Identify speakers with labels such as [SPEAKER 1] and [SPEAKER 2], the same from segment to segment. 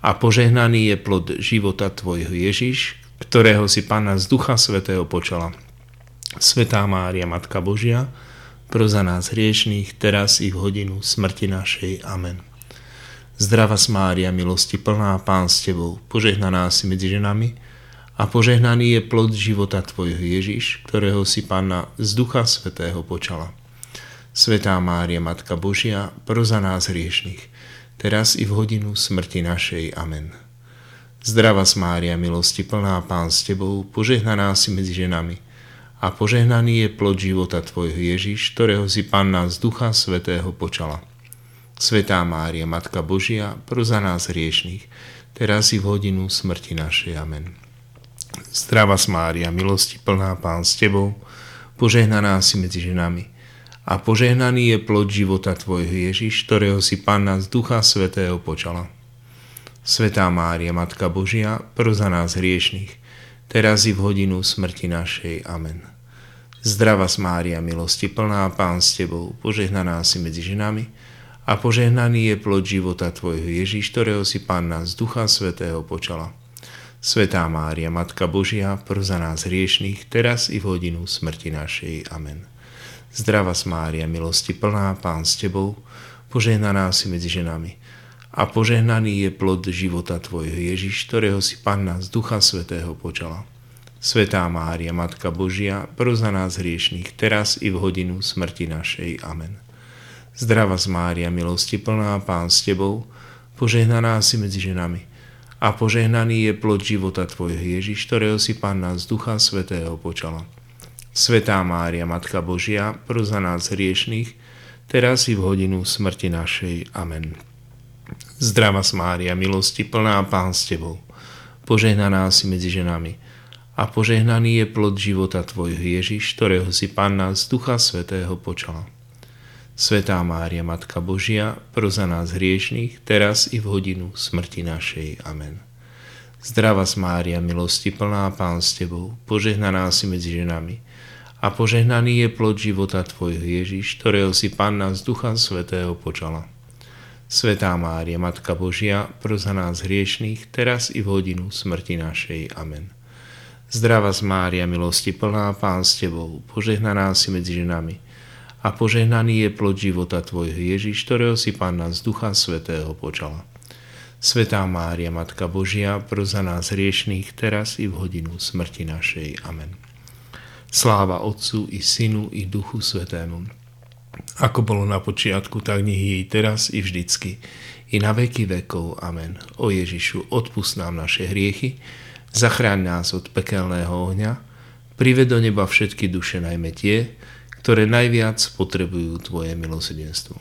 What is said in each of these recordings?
[SPEAKER 1] a požehnaný je plod života Tvojho Ježiš, ktorého si Pána z Ducha Svetého počala. Svetá Mária, Matka Božia, pro za nás hriešných, teraz i v hodinu smrti našej. Amen. Zdrava Mária, milosti plná, Pán s Tebou, požehnaná si medzi ženami a požehnaný je plod života Tvojho Ježiš, ktorého si Pána z Ducha Svetého počala. Svetá Mária, Matka Božia, pro za nás hriešných, teraz i v hodinu smrti našej. Amen. Zdrava Mária, milosti plná, Pán s Tebou, požehnaná si medzi ženami a požehnaný je plod života Tvojho Ježiš, ktorého si Panna z Ducha Svetého počala. Svetá Mária, Matka Božia, pro za nás hriešných, teraz i v hodinu smrti našej. Amen. Zdrava Mária, milosti plná, Pán s Tebou, požehnaná si medzi ženami a požehnaný je plod života Tvojho Ježiš, ktorého si Panna z Ducha Svetého počala. Svetá Mária, Matka Božia, pro za nás hriešných, teraz i v hodinu smrti našej. Amen. Zdrava Mária, milosti plná, Pán s Tebou, požehnaná si medzi ženami a požehnaný je plod života Tvojho Ježiš, ktorého si Panna z Ducha Svetého počala. Svetá Mária, Matka Božia, pro za nás hriešných, teraz i v hodinu smrti našej. Amen. Zdrava Mária, milosti plná, Pán s Tebou, požehnaná si medzi ženami. A požehnaný je plod života Tvojho Ježiš, ktorého si Panna z Ducha Svetého počala. Svetá Mária, Matka Božia, pro za nás hriešných, teraz i v hodinu smrti našej. Amen. Zdrava Mária, milosti plná, Pán s Tebou, požehnaná si medzi ženami. A požehnaný je plod života Tvojho Ježiš, ktorého si Panna z Ducha Svetého počala. Svetá Mária, Matka Božia, pro za nás hriešných, teraz i v hodinu smrti našej. Amen. Zdrava Mária, milosti plná Pán s Tebou, požehnaná si medzi ženami a požehnaný je plod života Tvojho Ježiš, ktorého si Panna z Ducha Svetého počala. Svetá Mária, Matka Božia, pro za nás hriešných, teraz i v hodinu smrti našej. Amen. Zdrava Mária, milosti plná Pán s Tebou, požehnaná si medzi ženami a požehnaný je plod života Tvojho Ježiš, ktorého si Panna z Ducha Svetého počala. Svetá Mária, Matka Božia, pro za nás hriešných, teraz i v hodinu smrti našej. Amen. Zdrava z Mária, milosti plná, Pán s Tebou, požehnaná si medzi ženami a požehnaný je plod života Tvojho Ježiš, ktorého si Panna z Ducha Svetého počala. Svetá Mária, Matka Božia, pro za nás hriešných, teraz i v hodinu smrti našej. Amen. Sláva Otcu i Synu i Duchu Svetému. Ako bolo na počiatku, tak nech je i teraz i vždycky, i na veky vekov. Amen. O Ježišu, odpust nám naše hriechy, zachráň nás od pekelného ohňa, prived do neba všetky duše, najmä tie, ktoré najviac potrebujú Tvoje milosrdenstvo.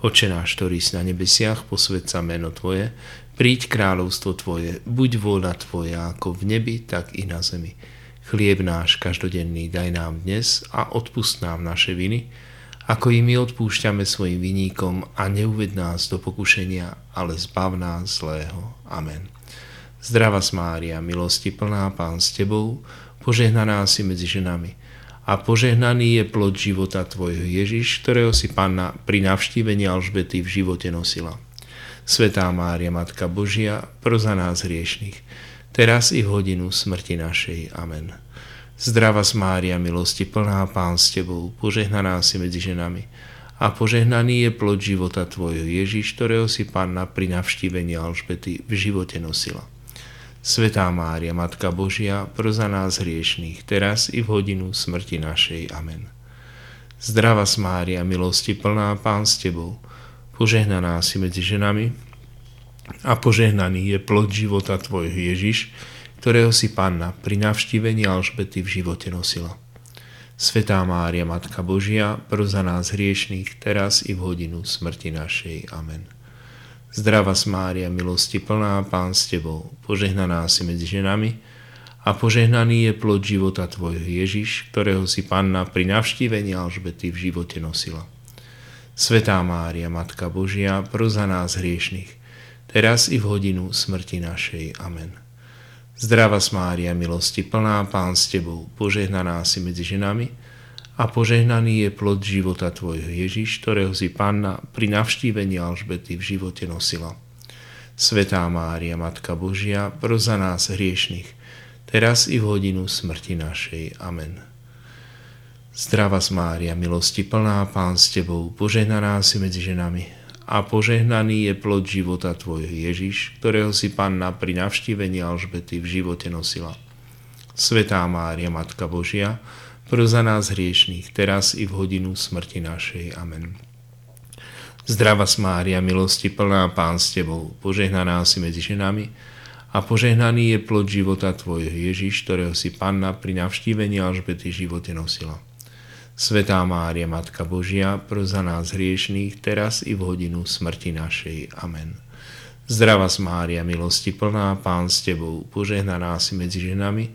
[SPEAKER 1] Oče náš, ktorý si na nebesiach, posved meno Tvoje, príď kráľovstvo Tvoje, buď vôľa Tvoja ako v nebi, tak i na zemi. Chlieb náš každodenný daj nám dnes a odpust nám naše viny, ako i my odpúšťame svojim viníkom a neuved nás do pokušenia, ale zbav nás zlého. Amen. Zdrava Mária, milosti plná Pán s Tebou, požehnaná si medzi ženami a požehnaný je plod života Tvojho Ježiš, ktorého si Panna pri navštívení Alžbety v živote nosila. Svetá Mária, Matka Božia, pro za nás hriešných, teraz i v hodinu smrti našej. Amen. Zdrava Mária, milosti plná Pán s Tebou, požehnaná si medzi ženami a požehnaný je plod života Tvojho Ježiš, ktorého si Panna pri navštívení Alžbety v živote nosila. Svetá Mária, Matka Božia, pro za nás hriešných, teraz i v hodinu smrti našej. Amen. Zdrava Mária, milosti plná Pán s Tebou, požehnaná si medzi ženami a požehnaný je plod života Tvojho Ježiš, ktorého si Panna pri navštívení Alžbety v živote nosila. Svetá Mária, Matka Božia, pro za nás hriešných, teraz i v hodinu smrti našej. Amen. Zdrava Mária, milosti plná, Pán s Tebou, požehnaná si medzi ženami a požehnaný je plod života Tvojho Ježiš, ktorého si Panna pri navštívení Alžbety v živote nosila. Svetá Mária, Matka Božia, pro za nás hriešných, teraz i v hodinu smrti našej. Amen. Zdrava Mária, milosti plná, Pán s Tebou, požehnaná si medzi ženami a požehnaný je plod života Tvojho Ježiš, ktorého si Panna pri navštívení Alžbety v živote nosila. Svetá Mária, Matka Božia, pro za nás hriešných, teraz i v hodinu smrti našej. Amen. Zdrava Mária, milosti plná, Pán s Tebou, požehnaná si medzi ženami a požehnaný je plod života Tvojho Ježiš, ktorého si Panna pri navštívení Alžbety v živote nosila. Svetá Mária, Matka Božia, pro za nás hriešných, teraz i v hodinu smrti našej. Amen. Zdrava Mária, milosti plná, Pán s Tebou, požehnaná si medzi ženami a požehnaný je plod života Tvojho Ježiš, ktorého si Panna pri navštívení Alžbety živote nosila. Svetá Mária, Matka Božia, pro za nás hriešných, teraz i v hodinu smrti našej. Amen. Zdrava Mária, milosti plná, Pán s Tebou, požehnaná si medzi ženami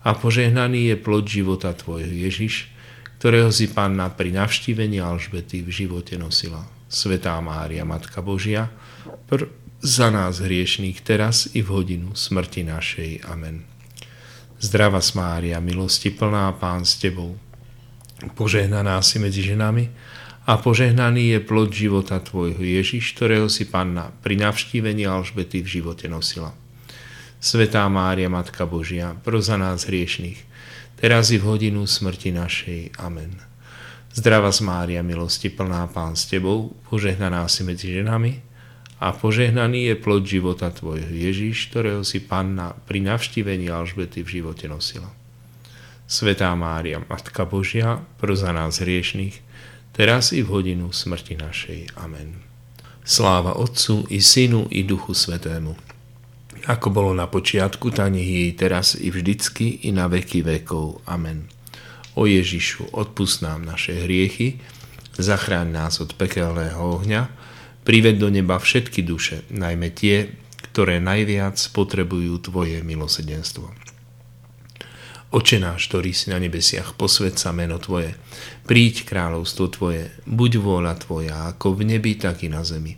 [SPEAKER 1] a požehnaný je plod života Tvojho Ježiš, ktorého si Panna pri navštívení Alžbety v živote nosila. Svetá Mária, Matka Božia, pr- za nás hriešných teraz i v hodinu smrti našej. Amen. Zdrava Mária, milosti plná, Pán s Tebou, požehnaná si medzi ženami a požehnaný je plod života Tvojho Ježiš, ktorého si Panna pri navštívení Alžbety v živote nosila. Svetá Mária, Matka Božia, pro za nás hriešných, teraz i v hodinu smrti našej. Amen. Zdrava z Mária, milosti plná Pán s Tebou, požehnaná si medzi ženami a požehnaný je plod života Tvojho Ježiš, ktorého si Panna pri navštívení Alžbety v živote nosila. Svetá Mária, Matka Božia, pro za nás hriešných, teraz i v hodinu smrti našej. Amen. Sláva Otcu i Synu i Duchu Svetému ako bolo na počiatku, tak nech je teraz i vždycky, i na veky vekov. Amen. O Ježišu, odpust nám naše hriechy, zachráň nás od pekelného ohňa, prived do neba všetky duše, najmä tie, ktoré najviac potrebujú Tvoje milosedenstvo. Oče náš, ktorý si na nebesiach, posved sa meno Tvoje, príď kráľovstvo Tvoje, buď vôľa Tvoja, ako v nebi, tak i na zemi.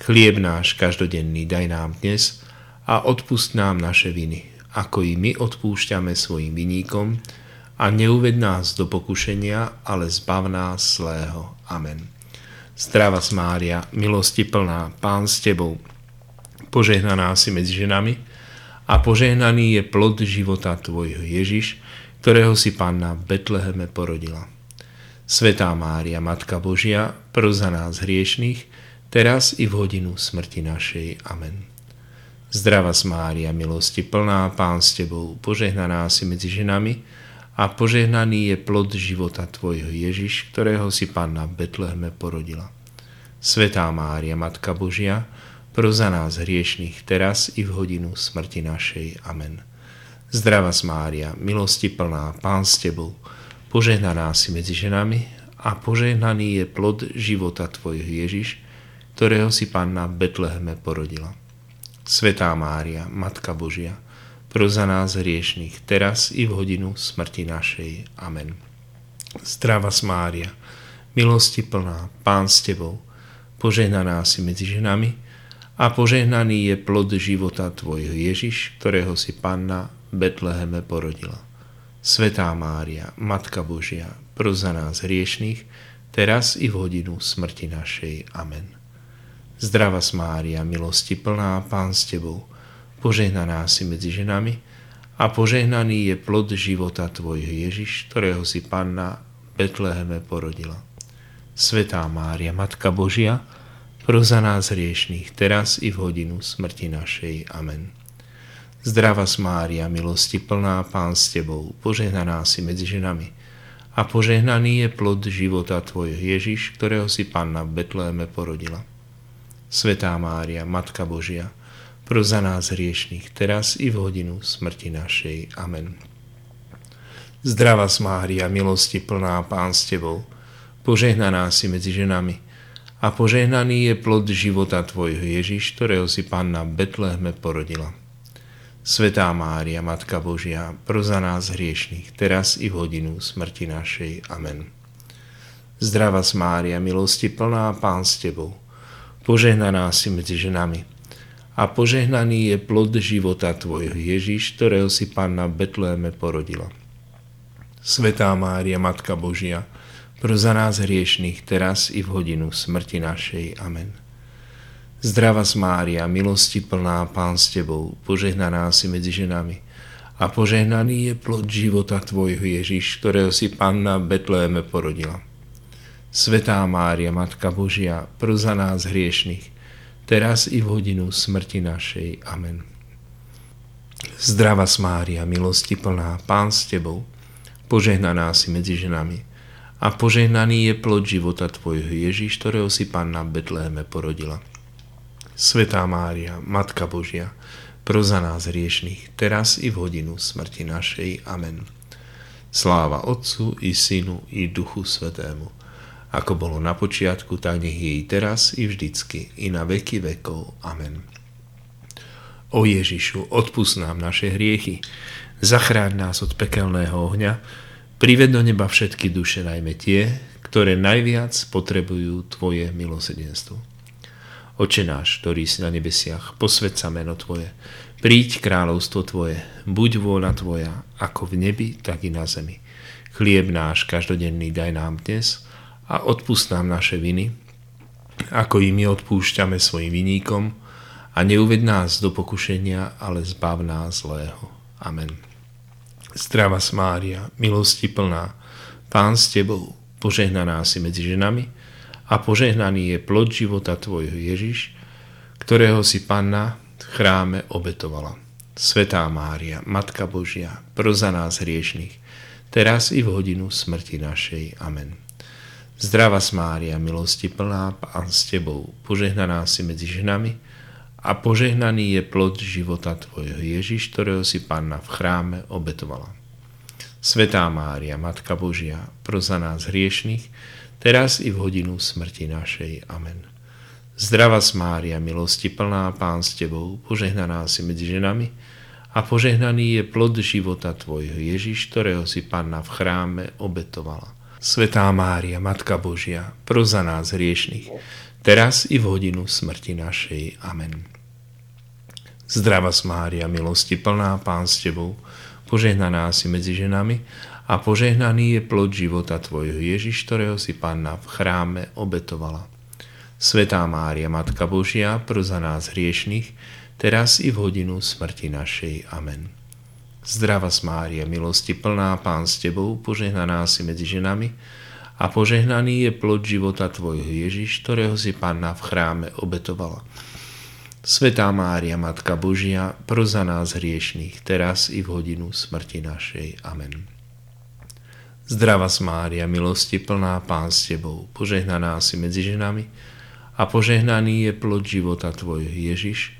[SPEAKER 1] Chlieb náš každodenný daj nám dnes a odpust nám naše viny, ako i my odpúšťame svojim viníkom a neuved nás do pokušenia, ale zbav nás zlého. Amen. Zdrava Mária, milosti plná, Pán s Tebou, požehnaná si medzi ženami a požehnaný je plod života Tvojho Ježiš, ktorého si Panna v Betleheme porodila. Svetá Mária, Matka Božia, pro za nás hriešných, teraz i v hodinu smrti našej. Amen. Zdrava Mária, milosti plná, Pán s Tebou, požehnaná si medzi ženami a požehnaný je plod života Tvojho Ježiš, ktorého si Panna v Betleheme porodila. Svetá Mária, Matka Božia, pro za nás hriešných, teraz i v hodinu smrti našej. Amen. Zdrava Mária, milosti plná, Pán s Tebou, požehnaná si medzi ženami a požehnaný je plod života Tvojho Ježiš, ktorého si Panna v Betleheme porodila. Svetá Mária, Matka Božia, pro za nás hriešných, teraz i v hodinu smrti našej. Amen. Zdrava Mária, milosti plná, Pán s Tebou, požehnaná si medzi ženami a požehnaný je plod života Tvojho Ježiš, ktorého si Panna Betleheme porodila. Svetá Mária, Matka Božia, pro za nás hriešných, teraz i v hodinu smrti našej. Amen. Zdrava Mária, milosti plná, Pán s Tebou, požehnaná si medzi ženami a požehnaný je plod života Tvojho Ježiš, ktorého si Panna Betleheme porodila. Svetá Mária, Matka Božia, pro za nás hriešných, teraz i v hodinu smrti našej. Amen. Zdrava Mária, milosti plná, Pán s Tebou, požehnaná si medzi ženami a požehnaný je plod života Tvojho Ježiš, ktorého si Panna v Betleheme porodila. Svetá Mária, Matka Božia, pro za nás hriešných, teraz i v hodinu smrti našej. Amen. Zdrava Mária, milosti plná Pán s Tebou, požehnaná si medzi ženami a požehnaný je plod života Tvojho Ježiš, ktorého si Panna Betlehme porodila. Svetá Mária, Matka Božia, pro za nás hriešných, teraz i v hodinu smrti našej. Amen. Zdrava Mária, milosti plná, Pán s Tebou, požehnaná si medzi ženami a požehnaný je plod života Tvojho Ježiš, ktorého si Panna Betlehme porodila. Svetá Mária, Matka Božia, pro za nás hriešných, teraz i v hodinu smrti našej. Amen. Zdrava Mária, milosti plná, Pán s Tebou, požehnaná si medzi ženami a požehnaný je plod života Tvojho Ježiš, ktorého si Panna Betléme porodila. Svetá Mária, Matka Božia, pro za nás hriešných, teraz i v hodinu smrti našej. Amen. Zdrava Mária, milosti plná, Pán s Tebou, požehnaná si medzi ženami a požehnaný je plod života Tvojho Ježiš, ktorého si Panna Betléme porodila. Svetá Mária, Matka Božia, pro za nás hriešných, teraz i v hodinu smrti našej. Amen. Sláva Otcu i Synu i Duchu Svetému, ako bolo na počiatku, tak nech je i teraz i vždycky, i na veky vekov. Amen. O Ježišu, odpust nám naše hriechy, zachráň nás od pekelného ohňa, Prived do neba všetky duše, najmä tie, ktoré najviac potrebujú Tvoje milosedenstvo. Oče náš, ktorý si na nebesiach, posved sa meno Tvoje, príď kráľovstvo Tvoje, buď vôľa Tvoja, ako v nebi, tak i na zemi. Chlieb náš každodenný daj nám dnes a odpust nám naše viny, ako i my odpúšťame svojim viníkom a neuved nás do pokušenia, ale zbav nás zlého. Amen. Zdrava Mária, milosti plná, Pán s Tebou, požehnaná si medzi ženami a požehnaný je plod života Tvojho Ježiš, ktorého si Panna v chráme obetovala. Svetá Mária, Matka Božia, pro za nás hriešných, teraz i v hodinu smrti našej. Amen. Zdrava Mária, milosti plná, Pán s Tebou, požehnaná si medzi ženami a požehnaný je plod života Tvojho Ježiš, ktorého si Panna v chráme obetovala. Svetá Mária, Matka Božia, pro za nás hriešných, teraz i v hodinu smrti našej. Amen. Zdrava Mária, milosti plná, Pán s Tebou, požehnaná si medzi ženami a požehnaný je plod života Tvojho Ježiš, ktorého si Panna v chráme obetovala. Svetá Mária, Matka Božia, pro za nás hriešných, teraz i v hodinu smrti našej. Amen. Zdrava Mária, milosti plná, Pán s Tebou, požehnaná si medzi ženami a požehnaný je plod života Tvojho Ježiš, ktorého si Panna v chráme obetovala. Svetá Mária, Matka Božia, pro za nás hriešných, teraz i v hodinu smrti našej. Amen. Zdrava Mária, milosti plná, Pán s Tebou, požehnaná si medzi ženami a požehnaný je plod života Tvojho Ježiš, ktorého si Panna v chráme obetovala. Svetá Mária, Matka Božia, pro za nás hriešných, teraz i v hodinu smrti našej. Amen. Zdrava Mária, milosti plná, Pán s Tebou, požehnaná si medzi ženami a požehnaný je plod života Tvojho Ježiš,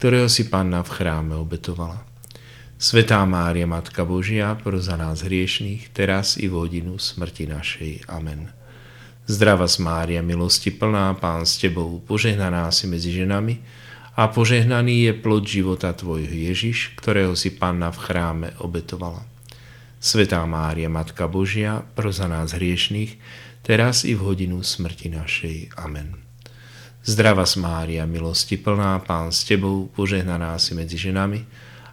[SPEAKER 1] ktorého si Panna v chráme obetovala. Svetá Mária, Matka Božia, pro za nás hriešných, teraz i v hodinu smrti našej. Amen. Zdrava Mária, milosti plná, Pán s Tebou, požehnaná si medzi ženami a požehnaný je plod života Tvojho Ježiš, ktorého si Panna v chráme obetovala. Svetá Mária, Matka Božia, pro za nás hriešných, teraz i v hodinu smrti našej. Amen. Zdrava Mária, milosti plná, Pán s Tebou, požehnaná si medzi ženami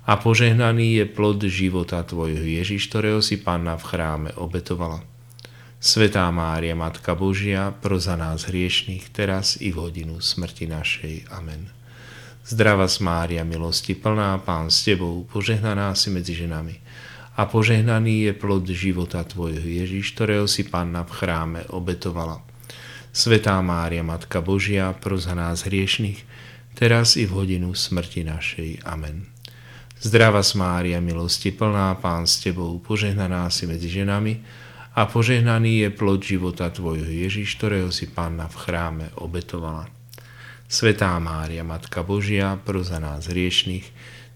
[SPEAKER 1] a požehnaný je plod života Tvojho Ježiš, ktorého si Panna v chráme obetovala. Svetá Mária, Matka Božia, pro za nás hriešných, teraz i v hodinu smrti našej. Amen. Zdrava Mária, milosti plná, Pán s Tebou, požehnaná si medzi ženami. A požehnaný je plod života Tvojho Ježiš, ktorého si Panna v chráme obetovala. Svetá Mária, Matka Božia, pro za nás hriešných, teraz i v hodinu smrti našej. Amen. Zdrava Mária, milosti plná, Pán s Tebou, požehnaná si medzi ženami a požehnaný je plod života Tvojho Ježiš, ktorého si Panna v chráme obetovala. Svetá Mária, Matka Božia, pro za nás hriešných,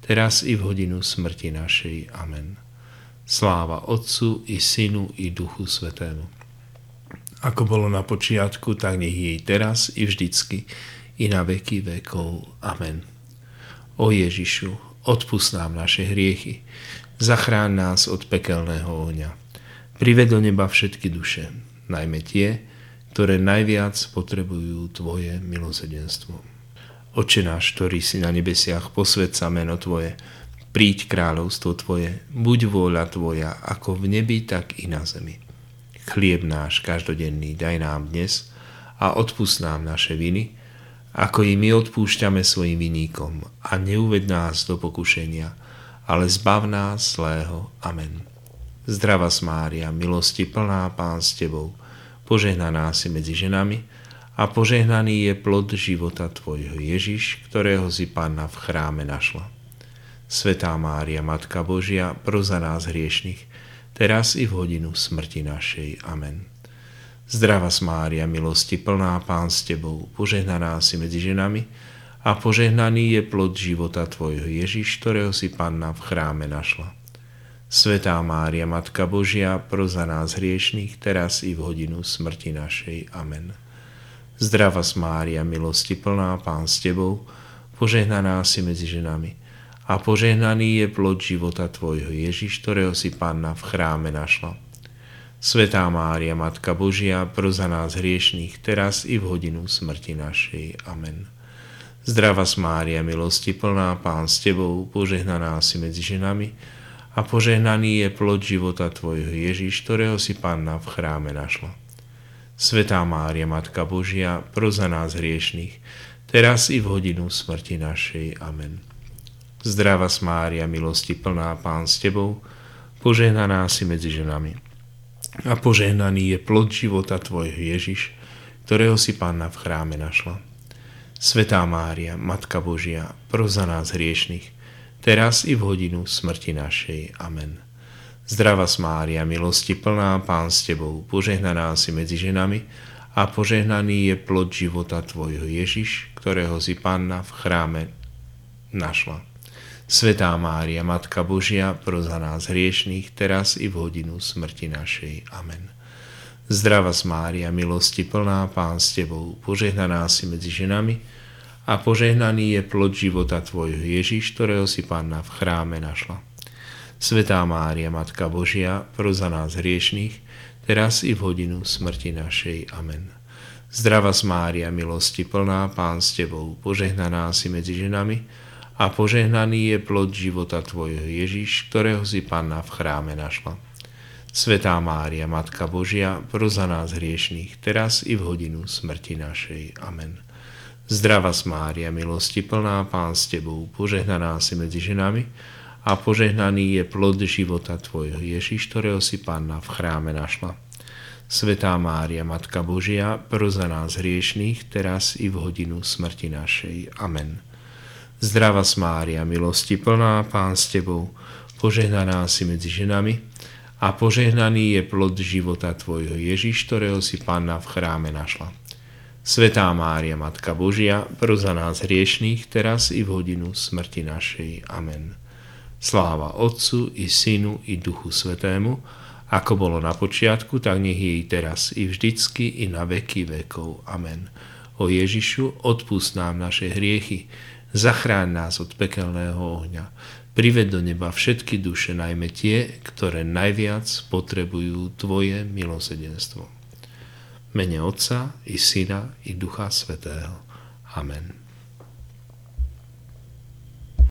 [SPEAKER 1] teraz i v hodinu smrti našej. Amen. Sláva Otcu i Synu i Duchu Svetému. ako bolo na počiatku, tak nech jej teraz i vždycky, i na veky vekov. Amen. O Ježišu, odpust nám naše hriechy, zachráň nás od pekelného ohňa. Prived do neba všetky duše, najmä tie, ktoré najviac potrebujú Tvoje milosedenstvo. Oče náš, ktorý si na nebesiach, posved meno Tvoje, príď kráľovstvo Tvoje, buď vôľa Tvoja, ako v nebi, tak i na zemi. Chlieb náš každodenný daj nám dnes a odpust nám naše viny, ako i my odpúšťame svojim viníkom a neuved nás do pokušenia, ale zbav nás zlého. Amen. Zdrava Mária, milosti plná Pán s Tebou, požehnaná si medzi ženami a požehnaný je plod života Tvojho Ježiš, ktorého si Pána v chráme našla. Svetá Mária, Matka Božia, pro za nás hriešných, teraz i v hodinu smrti našej. Amen. Zdrava Mária, milosti plná Pán s Tebou, požehnaná si medzi ženami a požehnaný je plod života Tvojho Ježiš, ktorého si Panna v chráme našla. Svetá Mária, Matka Božia, pro za nás hriešných, teraz i v hodinu smrti našej. Amen. Zdrava Mária, milosti plná Pán s Tebou, požehnaná si medzi ženami a požehnaný je plod života Tvojho Ježiš, ktorého si Panna v chráme našla. Svetá Mária, Matka Božia, pro za nás hriešných, teraz i v hodinu smrti našej. Amen. Zdrava Mária, milosti plná, Pán s Tebou, požehnaná si medzi ženami a požehnaný je plod života Tvojho Ježiš, ktorého si Panna v chráme našla. Svetá Mária, Matka Božia, pro za nás hriešných, teraz i v hodinu smrti našej. Amen. Zdrava Mária, milosti plná, Pán s Tebou, požehnaná si medzi ženami. A požehnaný je plod života Tvojho Ježiš, ktorého si Pána v chráme našla. Svetá Mária, Matka Božia, pro za nás hriešných, teraz i v hodinu smrti našej. Amen. Zdrava Mária, milosti plná, Pán s Tebou, požehnaná si medzi ženami a požehnaný je plod života Tvojho Ježiš, ktorého si Panna v chráme našla. Svetá Mária, Matka Božia, pro za nás hriešných, teraz i v hodinu smrti našej. Amen. Zdrava Mária, milosti plná, Pán s Tebou, požehnaná si medzi ženami a požehnaný je plod života Tvojho Ježiš, ktorého si Panna v chráme našla. Svetá Mária, Matka Božia, pro za nás hriešných, teraz i v hodinu smrti našej. Amen. Zdrava Mária, milosti plná, Pán s Tebou, požehnaná si medzi ženami a požehnaný je plod života Tvojho Ježiš, ktorého si Panna v chráme našla. Svetá Mária, Matka Božia, pro za nás hriešných, teraz i v hodinu smrti našej. Amen. Zdrava Mária, milosti plná, Pán s Tebou, požehnaná si medzi ženami a požehnaný je plod života Tvojho Ježiš, ktorého si Panna v chráme našla. Svetá Mária, Matka Božia, pro za nás hriešných, teraz i v hodinu smrti našej. Amen. Zdrava Mária, milosti plná, Pán s Tebou, požehnaná si medzi ženami a požehnaný je plod života Tvojho Ježiš, ktorého si Panna v chráme našla. Svetá Mária, Matka Božia, pro za nás hriešných, teraz i v hodinu smrti našej. Amen. Sláva Otcu i Synu i Duchu Svetému, ako bolo na počiatku, tak nech je teraz i vždycky i na veky vekov. Amen. O Ježišu, odpust nám naše hriechy, Zachráň nás od pekelného ohňa. Prived do neba všetky duše, najmä tie, ktoré najviac potrebujú Tvoje milosedenstvo. Mene Otca i Syna i Ducha Svetého. Amen.